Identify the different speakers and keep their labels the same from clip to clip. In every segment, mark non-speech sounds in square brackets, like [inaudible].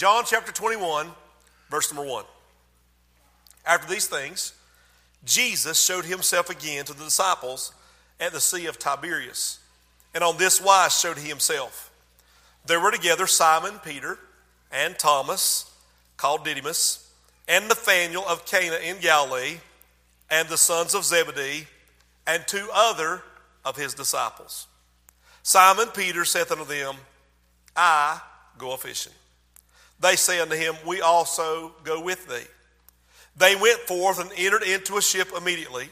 Speaker 1: John chapter 21, verse number 1. After these things, Jesus showed himself again to the disciples at the Sea of Tiberias, and on this wise showed he himself. There were together Simon Peter and Thomas, called Didymus, and Nathanael of Cana in Galilee, and the sons of Zebedee, and two other of his disciples. Simon Peter saith unto them, I go a fishing. They say unto him, We also go with thee. They went forth and entered into a ship immediately,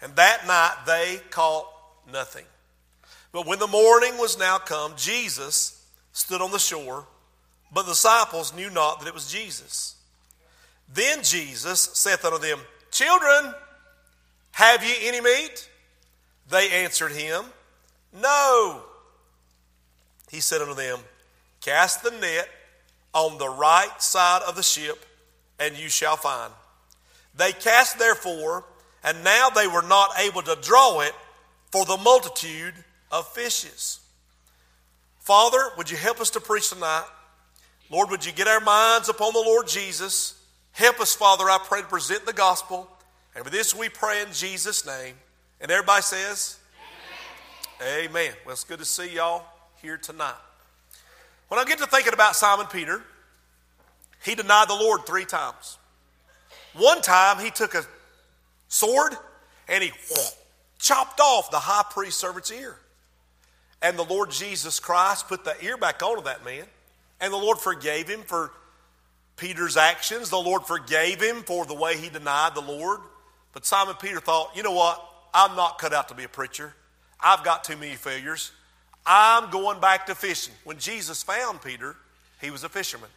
Speaker 1: and that night they caught nothing. But when the morning was now come, Jesus stood on the shore, but the disciples knew not that it was Jesus. Then Jesus saith unto them, Children, have ye any meat? They answered him, No. He said unto them, Cast the net on the right side of the ship, and you shall find. They cast therefore, and now they were not able to draw it for the multitude of fishes. Father, would you help us to preach tonight? Lord, would you get our minds upon the Lord Jesus? Help us, Father, I pray, to present the gospel. And for this we pray in Jesus' name. And everybody says, Amen. Amen. Well, it's good to see y'all here tonight. When I get to thinking about Simon Peter, he denied the Lord three times. One time he took a sword and he chopped off the high priest servant's ear. And the Lord Jesus Christ put the ear back onto that man. And the Lord forgave him for Peter's actions. The Lord forgave him for the way he denied the Lord. But Simon Peter thought, you know what? I'm not cut out to be a preacher. I've got too many failures. I'm going back to fishing. When Jesus found Peter, he was a fisherman.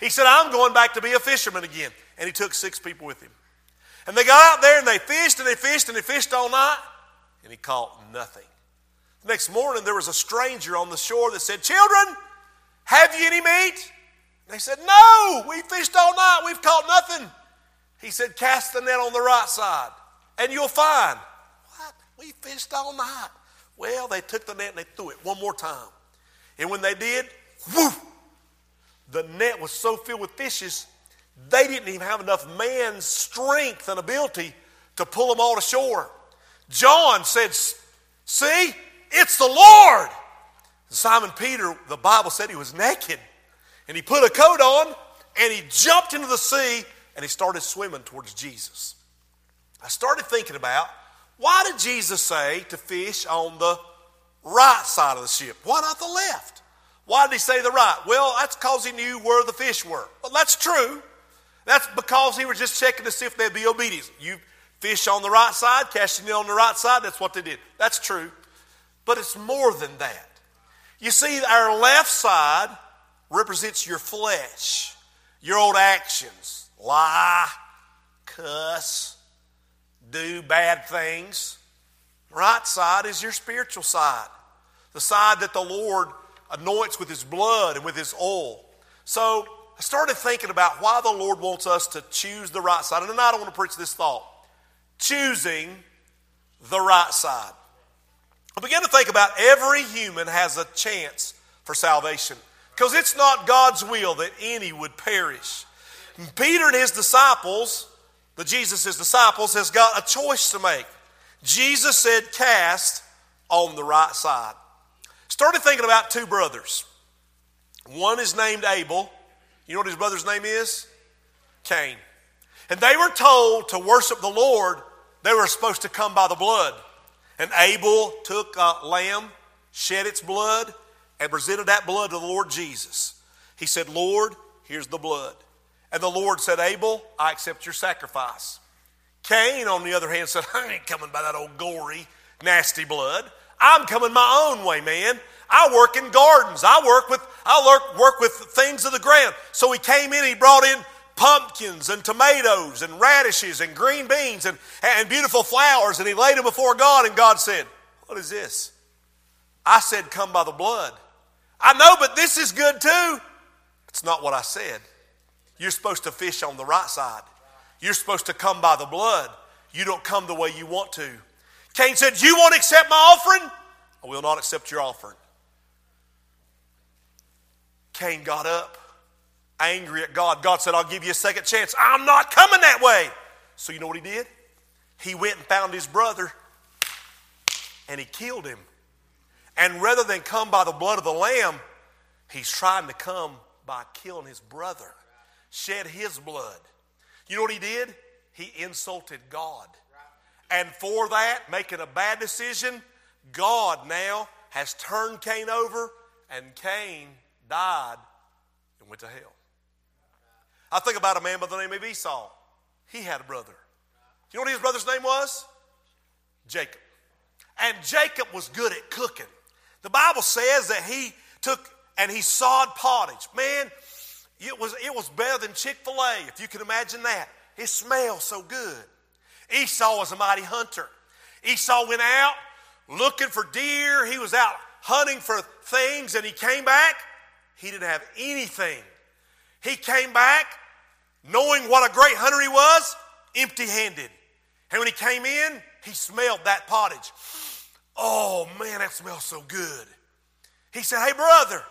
Speaker 1: He said, I'm going back to be a fisherman again. And he took six people with him. And they got out there and they fished and they fished and they fished all night, and he caught nothing. The next morning, there was a stranger on the shore that said, Children, have you any meat? And they said, No, we fished all night, we've caught nothing. He said, Cast the net on the right side, and you'll find. What? We fished all night. Well, they took the net and they threw it one more time. And when they did, whoo, the net was so filled with fishes, they didn't even have enough man's strength and ability to pull them all to shore. John said, See, it's the Lord. Simon Peter, the Bible said he was naked. And he put a coat on and he jumped into the sea and he started swimming towards Jesus. I started thinking about why did Jesus say to fish on the right side of the ship? Why not the left? Why did he say the right? Well, that's because he knew where the fish were. Well, that's true. That's because he was just checking to see if they'd be obedient. You fish on the right side, casting it on the right side, that's what they did. That's true. But it's more than that. You see, our left side represents your flesh, your old actions lie, cuss, do bad things. Right side is your spiritual side, the side that the Lord anoints with his blood and with his oil. So I started thinking about why the Lord wants us to choose the right side. And tonight I want to preach this thought choosing the right side. I began to think about every human has a chance for salvation because it's not God's will that any would perish. Peter and his disciples, the Jesus' disciples, has got a choice to make. Jesus said, Cast on the right side. Started thinking about two brothers. One is named Abel. You know what his brother's name is? Cain. And they were told to worship the Lord, they were supposed to come by the blood. And Abel took a lamb, shed its blood, and presented that blood to the Lord Jesus. He said, Lord, here's the blood. And the Lord said, Abel, I accept your sacrifice. Cain, on the other hand, said, I ain't coming by that old gory, nasty blood. I'm coming my own way, man. I work in gardens. I work with I work, work with things of the ground. So he came in, he brought in pumpkins and tomatoes and radishes and green beans and, and beautiful flowers, and he laid them before God, and God said, What is this? I said, Come by the blood. I know, but this is good too. It's not what I said. You're supposed to fish on the right side. You're supposed to come by the blood. You don't come the way you want to. Cain said, You won't accept my offering? I will not accept your offering. Cain got up angry at God. God said, I'll give you a second chance. I'm not coming that way. So you know what he did? He went and found his brother and he killed him. And rather than come by the blood of the lamb, he's trying to come by killing his brother, shed his blood. You know what he did? He insulted God. And for that, making a bad decision, God now has turned Cain over, and Cain died and went to hell. I think about a man by the name of Esau. He had a brother. You know what his brother's name was? Jacob. And Jacob was good at cooking. The Bible says that he took and he sawed pottage. Man, it was, it was better than Chick fil A, if you can imagine that. It smelled so good. Esau was a mighty hunter. Esau went out looking for deer. He was out hunting for things and he came back. He didn't have anything. He came back knowing what a great hunter he was, empty handed. And when he came in, he smelled that pottage. Oh man, that smells so good. He said, Hey, brother,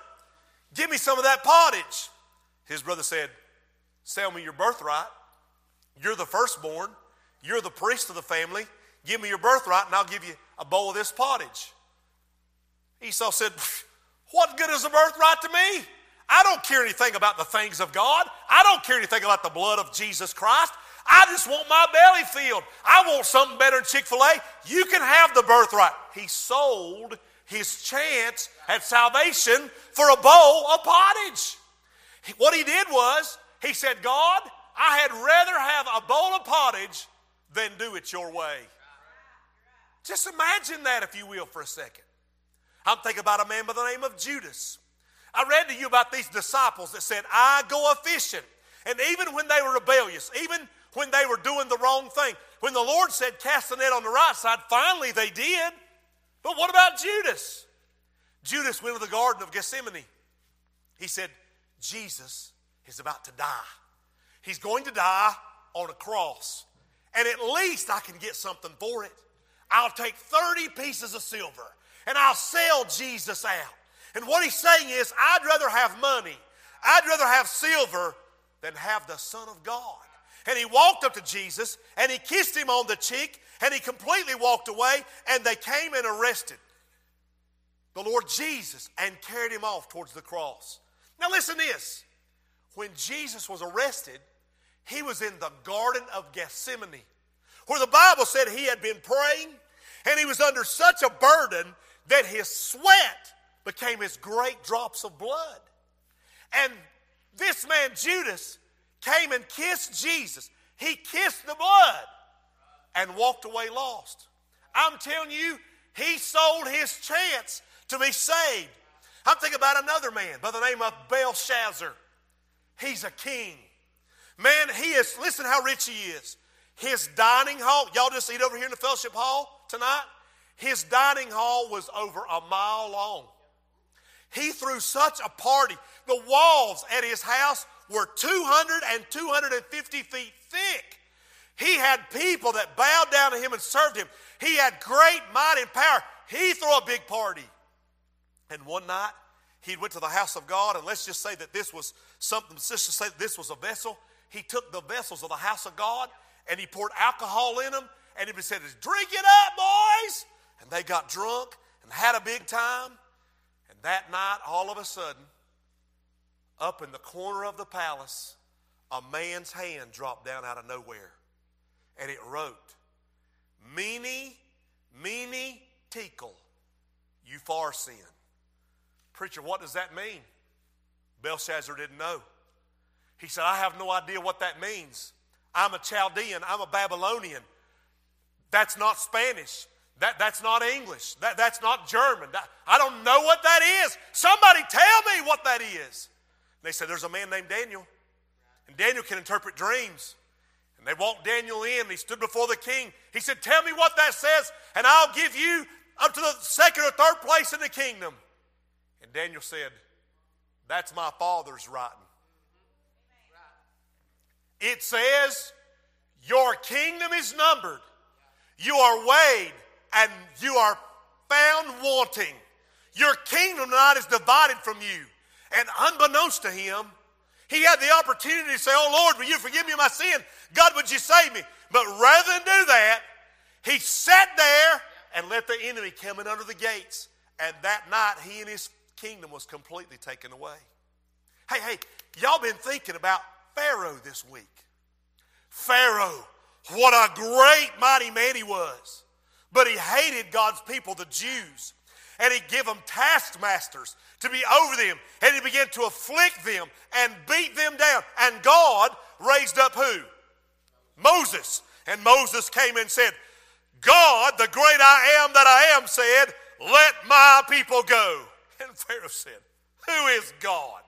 Speaker 1: give me some of that pottage. His brother said, Sell me your birthright. You're the firstborn. You're the priest of the family. Give me your birthright, and I'll give you a bowl of this pottage. Esau said, What good is a birthright to me? I don't care anything about the things of God. I don't care anything about the blood of Jesus Christ. I just want my belly filled. I want something better than Chick fil A. You can have the birthright. He sold his chance at salvation for a bowl of pottage. What he did was, he said, God, I had rather have a bowl of pottage than do it your way. Just imagine that, if you will, for a second. I'm thinking about a man by the name of Judas. I read to you about these disciples that said, I go a fishing. And even when they were rebellious, even when they were doing the wrong thing, when the Lord said, cast the net on the right side, finally they did. But what about Judas? Judas went to the Garden of Gethsemane. He said, Jesus is about to die. He's going to die on a cross. And at least I can get something for it. I'll take 30 pieces of silver and I'll sell Jesus out. And what he's saying is, I'd rather have money, I'd rather have silver than have the Son of God. And he walked up to Jesus and he kissed him on the cheek and he completely walked away and they came and arrested the Lord Jesus and carried him off towards the cross. Now, listen to this. When Jesus was arrested, he was in the Garden of Gethsemane, where the Bible said he had been praying and he was under such a burden that his sweat became as great drops of blood. And this man, Judas, came and kissed Jesus. He kissed the blood and walked away lost. I'm telling you, he sold his chance to be saved. I'm thinking about another man by the name of Belshazzar. He's a king. Man, he is, listen how rich he is. His dining hall, y'all just eat over here in the fellowship hall tonight? His dining hall was over a mile long. He threw such a party. The walls at his house were 200 and 250 feet thick. He had people that bowed down to him and served him. He had great might and power. He threw a big party. And one night, he went to the house of God, and let's just say that this was something, let's just say this was a vessel. He took the vessels of the house of God and he poured alcohol in them, and he said, Drink it up, boys! And they got drunk and had a big time. And that night, all of a sudden, up in the corner of the palace, a man's hand dropped down out of nowhere. And it wrote, Mene, Mene, Tekel, Upharsin. Preacher, what does that mean? Belshazzar didn't know. He said, I have no idea what that means. I'm a Chaldean, I'm a Babylonian. That's not Spanish. That, that's not English. That, that's not German. That, I don't know what that is. Somebody tell me what that is. And they said, There's a man named Daniel. And Daniel can interpret dreams. And they walked Daniel in. And he stood before the king. He said, Tell me what that says, and I'll give you up to the second or third place in the kingdom. And Daniel said, That's my father's writing. It says, Your kingdom is numbered. You are weighed and you are found wanting. Your kingdom tonight is divided from you. And unbeknownst to him, He had the opportunity to say, Oh Lord, will you forgive me my sin? God, would you save me? But rather than do that, he sat there and let the enemy come in under the gates. And that night, he and his kingdom was completely taken away. Hey, hey, y'all been thinking about Pharaoh this week. Pharaoh, what a great, mighty man he was. But he hated God's people, the Jews. And he gave them taskmasters to be over them. And he began to afflict them and beat them down. And God raised up who? Moses. And Moses came and said, God, the great I am that I am, said, Let my people go. And Pharaoh said, Who is God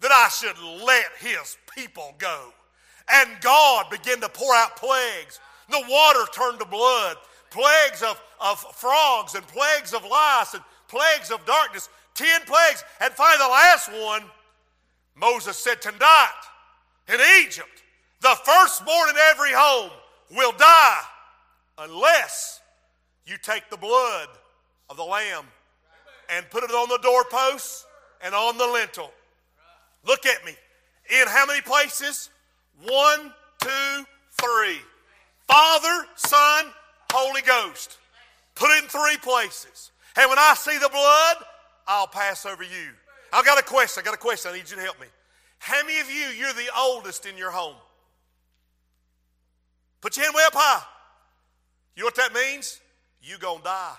Speaker 1: that I should let his people go? And God began to pour out plagues. The water turned to blood, plagues of, of frogs, and plagues of lice, and plagues of darkness, ten plagues. And finally, the last one, Moses said, Tonight in Egypt, the firstborn in every home will die unless you take the blood of the lamb and put it on the doorposts and on the lintel. Look at me. In how many places? One, two, three. Father, Son, Holy Ghost. Put it in three places. And when I see the blood, I'll pass over you. I've got a question. I got a question. I need you to help me. How many of you, you're the oldest in your home? Put your hand way up high. You know what that means? You gonna die.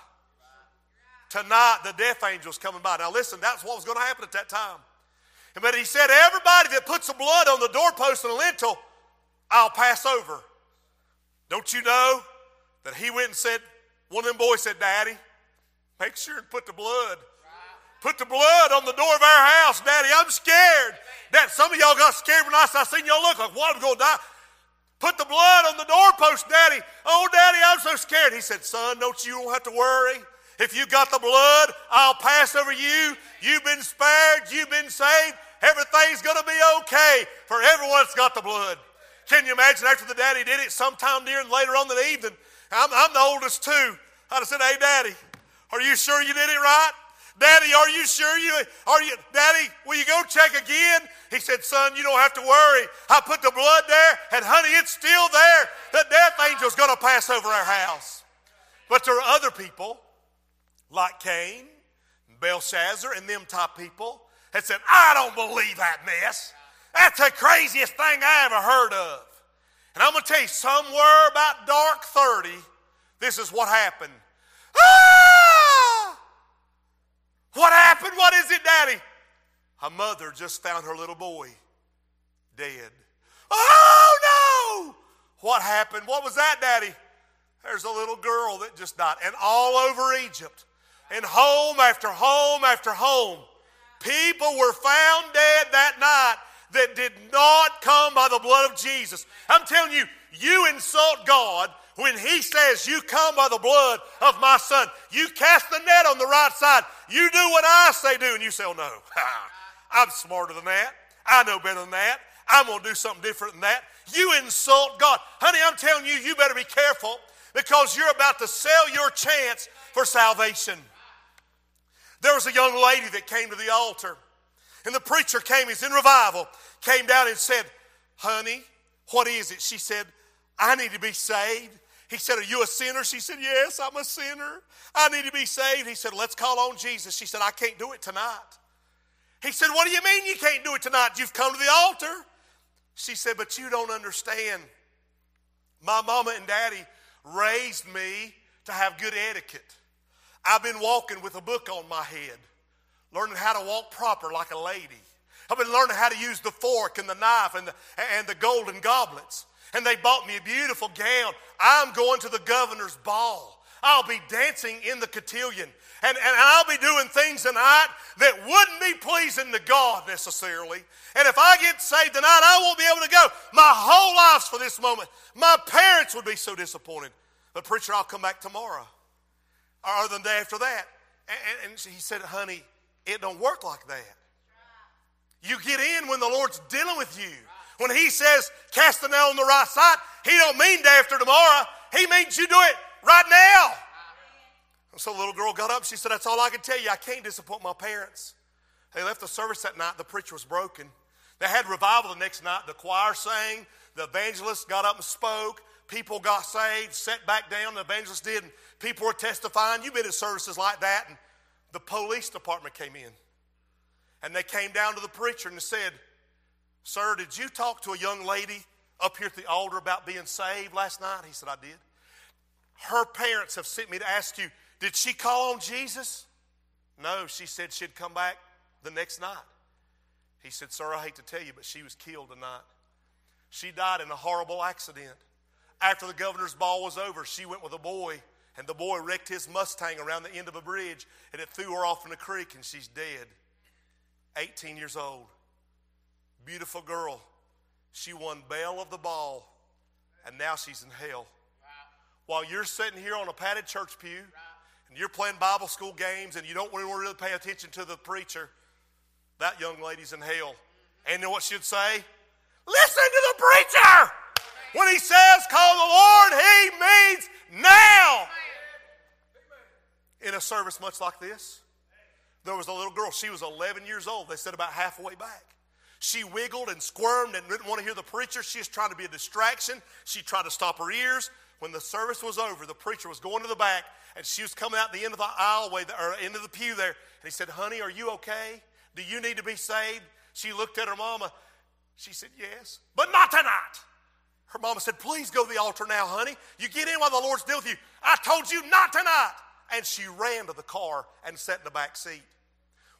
Speaker 1: Tonight, the death angel's coming by. Now, listen, that's what was going to happen at that time. But he said, Everybody that puts the blood on the doorpost and the lintel, I'll pass over. Don't you know that he went and said, One of them boys said, Daddy, make sure and put the blood. Put the blood on the door of our house, Daddy. I'm scared. Dad, some of y'all got scared when I, I seen y'all look like, what, I'm going to die. Put the blood on the doorpost, Daddy. Oh, Daddy, I'm so scared. He said, Son, don't you don't have to worry. If you got the blood, I'll pass over you. You've been spared. You've been saved. Everything's going to be okay for everyone that's got the blood. Can you imagine after the daddy did it sometime near and later on the evening? I'm, I'm the oldest too. I'd have said, Hey, Daddy, are you sure you did it right? Daddy, are you sure you are you Daddy, will you go check again? He said, Son, you don't have to worry. I put the blood there, and honey, it's still there. The death angel's gonna pass over our house. But there are other people, like Cain, Belshazzar, and them type people, had said, I don't believe that mess. That's the craziest thing I ever heard of. And I'm gonna tell you, somewhere about dark 30, this is what happened. Ah! What happened? What is it, Daddy? A mother just found her little boy dead. Oh no! What happened? What was that, Daddy? There's a little girl that just died. And all over Egypt, and home after home after home, people were found dead that night that did not come by the blood of Jesus. I'm telling you, you insult God when he says, You come by the blood of my son. You cast the net on the right side. You do what I say do. And you say, Oh, no. [laughs] I'm smarter than that. I know better than that. I'm going to do something different than that. You insult God. Honey, I'm telling you, you better be careful because you're about to sell your chance for salvation. There was a young lady that came to the altar, and the preacher came, he's in revival, came down and said, Honey, what is it? She said, I need to be saved. He said, Are you a sinner? She said, Yes, I'm a sinner. I need to be saved. He said, Let's call on Jesus. She said, I can't do it tonight. He said, What do you mean you can't do it tonight? You've come to the altar. She said, But you don't understand. My mama and daddy raised me to have good etiquette. I've been walking with a book on my head, learning how to walk proper like a lady. I've been learning how to use the fork and the knife and the, and the golden goblets. And they bought me a beautiful gown. I'm going to the governor's ball. I'll be dancing in the cotillion. And, and I'll be doing things tonight that wouldn't be pleasing to God necessarily. And if I get saved tonight, I won't be able to go. My whole life's for this moment. My parents would be so disappointed. But preacher, I'll come back tomorrow. Or the day after that. And, and he said, honey, it don't work like that. You get in when the Lord's dealing with you. When he says cast the nail on the right side, he don't mean day after tomorrow. He means you do it right now. And so the little girl got up. She said, That's all I can tell you. I can't disappoint my parents. They left the service that night. The preacher was broken. They had revival the next night. The choir sang, the evangelist got up and spoke. People got saved, sat back down, the evangelist did, and people were testifying. You've been in services like that, and the police department came in. And they came down to the preacher and said, Sir, did you talk to a young lady up here at the altar about being saved last night? He said, I did. Her parents have sent me to ask you, did she call on Jesus? No, she said she'd come back the next night. He said, Sir, I hate to tell you, but she was killed tonight. She died in a horrible accident. After the governor's ball was over, she went with a boy, and the boy wrecked his Mustang around the end of a bridge, and it threw her off in the creek, and she's dead. 18 years old. Beautiful girl. She won bail of the ball, and now she's in hell. While you're sitting here on a padded church pew, and you're playing Bible school games, and you don't really pay attention to the preacher, that young lady's in hell. And you know what she'd say? Listen to the preacher! When he says, call the Lord, he means now. In a service much like this, there was a little girl. She was 11 years old. They said about halfway back. She wiggled and squirmed and didn't want to hear the preacher. She was trying to be a distraction. She tried to stop her ears. When the service was over, the preacher was going to the back and she was coming out the end of the aisleway or end of the pew there. And he said, Honey, are you okay? Do you need to be saved? She looked at her mama. She said, Yes, but not tonight. Her mama said, Please go to the altar now, honey. You get in while the Lord's dealing with you. I told you not tonight. And she ran to the car and sat in the back seat.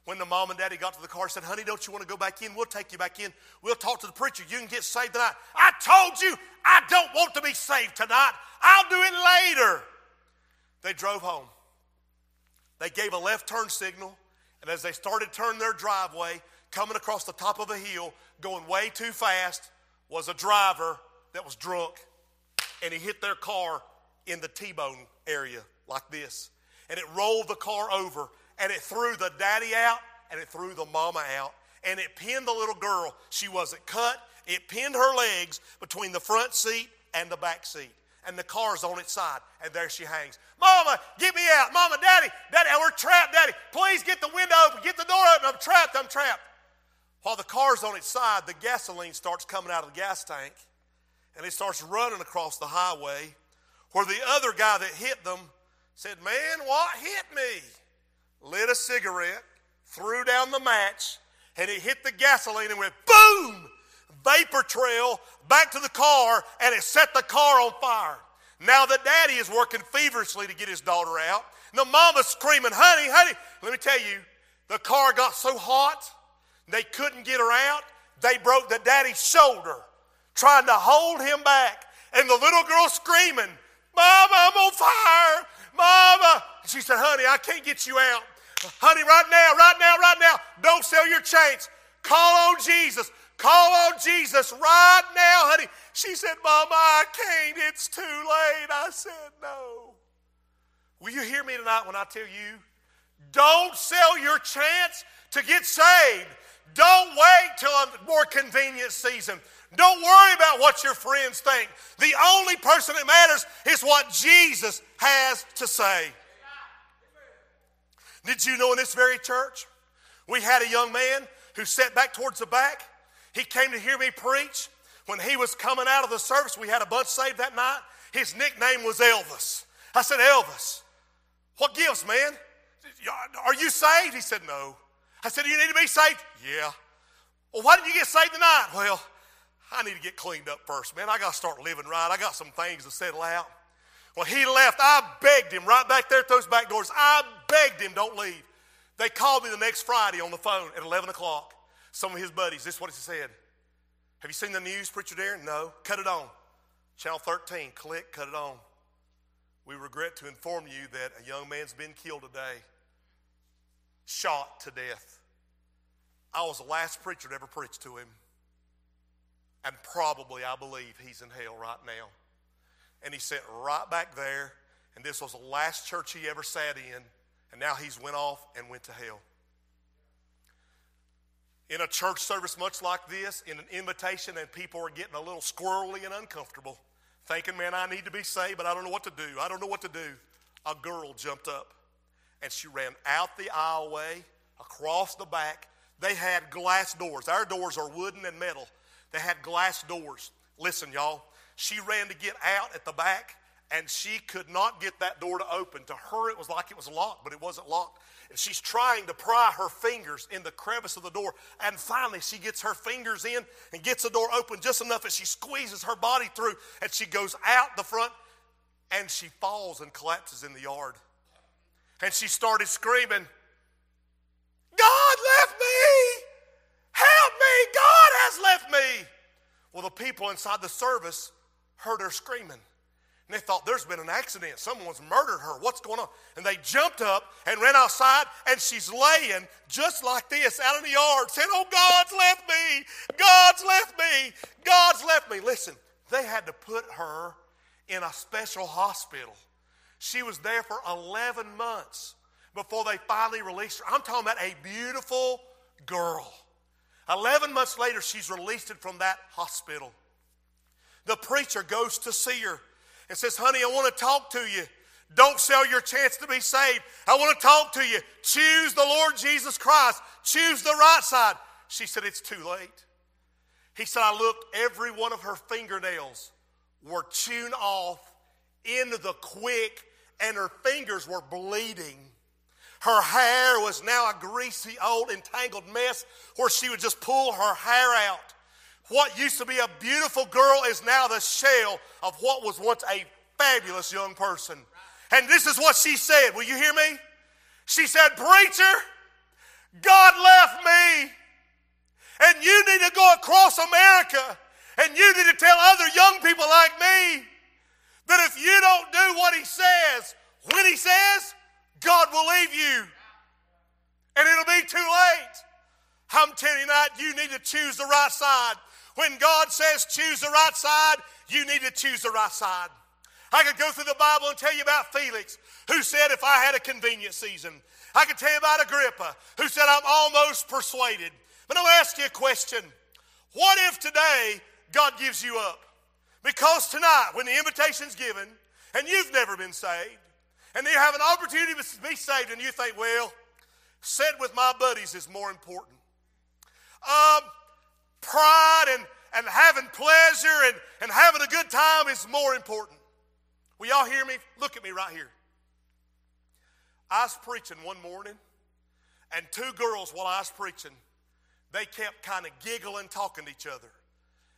Speaker 1: When the mom and daddy got to the car, said, Honey, don't you want to go back in? We'll take you back in. We'll talk to the preacher. You can get saved tonight. I told you I don't want to be saved tonight. I'll do it later. They drove home. They gave a left turn signal, and as they started turning their driveway, coming across the top of a hill, going way too fast, was a driver that was drunk, and he hit their car in the T bone area like this. And it rolled the car over, and it threw the daddy out, and it threw the mama out, and it pinned the little girl. She wasn't cut, it pinned her legs between the front seat and the back seat. And the car's on its side, and there she hangs. Mama, get me out. Mama, daddy, daddy, we're trapped, daddy. Please get the window open, get the door open. I'm trapped, I'm trapped. While the car's on its side, the gasoline starts coming out of the gas tank and he starts running across the highway where the other guy that hit them said, Man, what hit me? Lit a cigarette, threw down the match, and it hit the gasoline and went boom! Vapor trail back to the car, and it set the car on fire. Now the daddy is working feverishly to get his daughter out. And the mama's screaming, Honey, honey. Let me tell you, the car got so hot, they couldn't get her out. They broke the daddy's shoulder trying to hold him back. And the little girl screaming, Mama, I'm on fire. Mama. She said, Honey, I can't get you out. Honey, right now, right now, right now, don't sell your chains. Call on Jesus. Call on Jesus right now, honey. She said, Mama, I can't. It's too late. I said, No. Will you hear me tonight when I tell you? Don't sell your chance to get saved. Don't wait till a more convenient season. Don't worry about what your friends think. The only person that matters is what Jesus has to say. Did you know in this very church, we had a young man who sat back towards the back? He came to hear me preach. When he was coming out of the service, we had a bunch saved that night. His nickname was Elvis. I said, Elvis, what gives, man? Are you saved? He said, No. I said, Do You need to be saved? Yeah. Well, why didn't you get saved tonight? Well, I need to get cleaned up first, man. I got to start living right. I got some things to settle out. When he left, I begged him right back there at those back doors. I begged him, don't leave. They called me the next Friday on the phone at 11 o'clock. Some of his buddies, this is what he said. Have you seen the news, Preacher Darren? No. Cut it on. Channel 13, click, cut it on. We regret to inform you that a young man's been killed today, shot to death. I was the last preacher to ever preach to him. And probably, I believe, he's in hell right now. And he sat right back there, and this was the last church he ever sat in, and now he's went off and went to hell. In a church service much like this, in an invitation, and people are getting a little squirrely and uncomfortable, thinking, man, I need to be saved, but I don't know what to do. I don't know what to do. A girl jumped up, and she ran out the aisleway, across the back, they had glass doors. Our doors are wooden and metal. They had glass doors. Listen, y'all, she ran to get out at the back and she could not get that door to open. To her, it was like it was locked, but it wasn't locked. And she's trying to pry her fingers in the crevice of the door. And finally, she gets her fingers in and gets the door open just enough that she squeezes her body through and she goes out the front and she falls and collapses in the yard. And she started screaming, God left me! Has left me! Well, the people inside the service heard her screaming. And they thought, there's been an accident. Someone's murdered her. What's going on? And they jumped up and ran outside, and she's laying just like this out in the yard, saying, Oh, God's left me. God's left me. God's left me. Listen, they had to put her in a special hospital. She was there for 11 months before they finally released her. I'm talking about a beautiful girl. 11 months later, she's released from that hospital. The preacher goes to see her and says, Honey, I want to talk to you. Don't sell your chance to be saved. I want to talk to you. Choose the Lord Jesus Christ. Choose the right side. She said, It's too late. He said, I looked, every one of her fingernails were chewed off into the quick, and her fingers were bleeding. Her hair was now a greasy, old, entangled mess where she would just pull her hair out. What used to be a beautiful girl is now the shell of what was once a fabulous young person. And this is what she said. Will you hear me? She said, Preacher, God left me. And you need to go across America and you need to tell other young people like me that if you don't do what He says, when He says, God will leave you. And it'll be too late. I'm telling you tonight, you need to choose the right side. When God says choose the right side, you need to choose the right side. I could go through the Bible and tell you about Felix, who said, if I had a convenient season. I could tell you about Agrippa, who said, I'm almost persuaded. But I'll ask you a question. What if today God gives you up? Because tonight, when the invitation's given, and you've never been saved, and you have an opportunity to be saved, and you think, well, sitting with my buddies is more important. Um, pride and, and having pleasure and, and having a good time is more important. Will y'all hear me? Look at me right here. I was preaching one morning, and two girls, while I was preaching, they kept kind of giggling, talking to each other.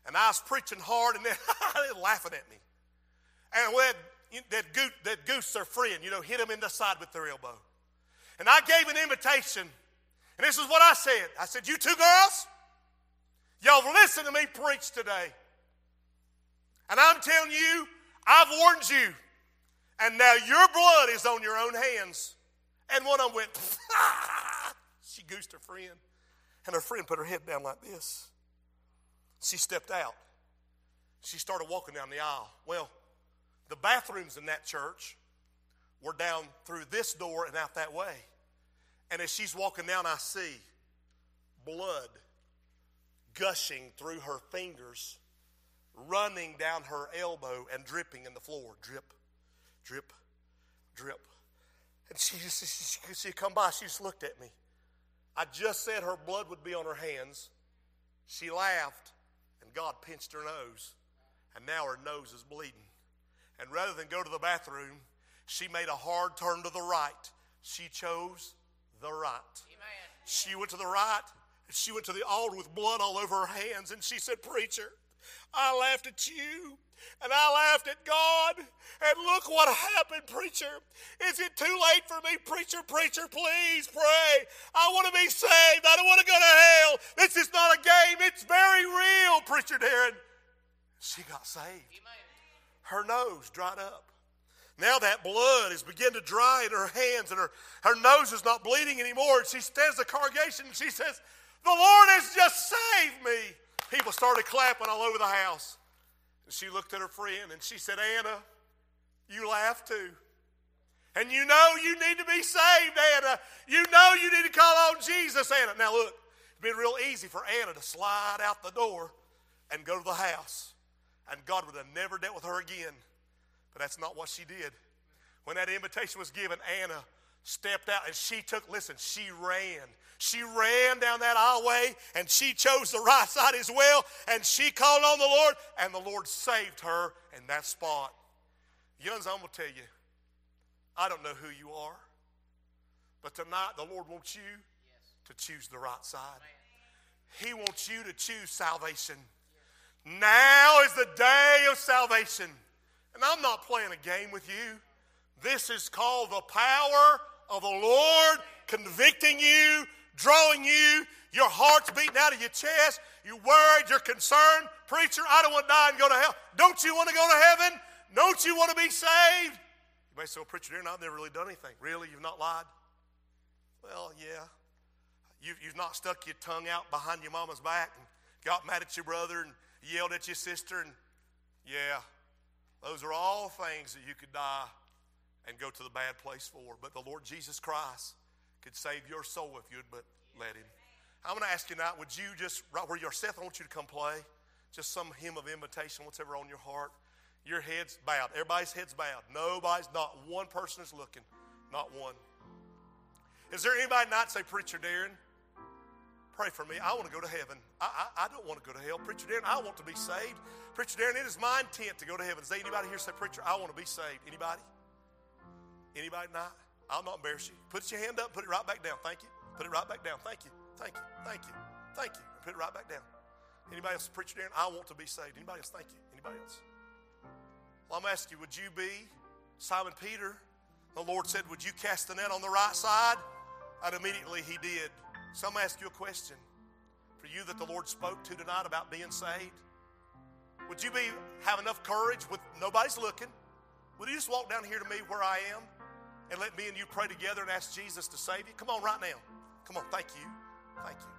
Speaker 1: And I was preaching hard, and [laughs] they were laughing at me. And that, that, goose, that goose, their friend, you know, hit them in the side with their elbow. And I gave an invitation, and this is what I said. I said, You two girls, y'all listen to me preach today. And I'm telling you, I've warned you, and now your blood is on your own hands. And one of them went, [laughs] she goosed her friend, and her friend put her head down like this. She stepped out. She started walking down the aisle. Well, the bathrooms in that church were down through this door and out that way. And as she's walking down, I see blood gushing through her fingers, running down her elbow, and dripping in the floor. Drip, drip, drip. And she just, she, she come by, she just looked at me. I just said her blood would be on her hands. She laughed and God pinched her nose, and now her nose is bleeding. And rather than go to the bathroom, she made a hard turn to the right. She chose the right. Amen. She went to the right. She went to the altar with blood all over her hands, and she said, Preacher, I laughed at you and I laughed at God. And look what happened, preacher. Is it too late for me, preacher? Preacher, please pray. I want to be saved. I don't want to go to hell. This is not a game, it's very real, preacher Darren. She got saved. Her nose dried up. Now that blood is beginning to dry in her hands and her, her nose is not bleeding anymore. And she stands the congregation and she says, The Lord has just saved me. People started clapping all over the house. And she looked at her friend and she said, Anna, you laugh too. And you know you need to be saved, Anna. You know you need to call on Jesus, Anna. Now look, it's been real easy for Anna to slide out the door and go to the house. And God would have never dealt with her again. But that's not what she did. When that invitation was given, Anna stepped out and she took, listen, she ran. She ran down that aisleway and she chose the right side as well and she called on the Lord and the Lord saved her in that spot. Young's, I'm going to tell you, I don't know who you are, but tonight the Lord wants you to choose the right side. He wants you to choose salvation. Now the day of salvation. And I'm not playing a game with you. This is called the power of the Lord convicting you, drawing you, your heart's beating out of your chest, you're worried, you're concerned. Preacher, I don't want to die and go to hell. Don't you want to go to heaven? Don't you want to be saved? You may say, well, Preacher, Darren, I've never really done anything. Really? You've not lied? Well, yeah. You've, you've not stuck your tongue out behind your mama's back and got mad at your brother and yelled at your sister. And yeah, those are all things that you could die and go to the bad place for. But the Lord Jesus Christ could save your soul if you'd but let Him. I'm going to ask you tonight, would you just, right where you're, Seth, I want you to come play. Just some hymn of invitation, whatever on your heart. Your head's bowed. Everybody's head's bowed. Nobody's, not one person is looking. Not one. Is there anybody not say, Preacher Darren, pray for me. I want to go to heaven. I, I, I, don't want to go to hell. Preacher Darren, I want to be saved. Preacher Darren, it is my intent to go to heaven. Is there anybody here say, Preacher, I want to be saved? Anybody? Anybody not? I'll not embarrass you. Put your hand up, put it right back down. Thank you. Put it right back down. Thank you. Thank you. Thank you. Thank you. Put it right back down. Anybody else, Preacher Darren, I want to be saved. Anybody else? Thank you. Anybody else? Well, I'm asking you, would you be Simon Peter? The Lord said, Would you cast the net on the right side? And immediately he did. So I'm ask you a question for you that the Lord spoke to tonight about being saved. Would you be have enough courage with nobody's looking? Would you just walk down here to me where I am and let me and you pray together and ask Jesus to save you? Come on right now. Come on, thank you. Thank you.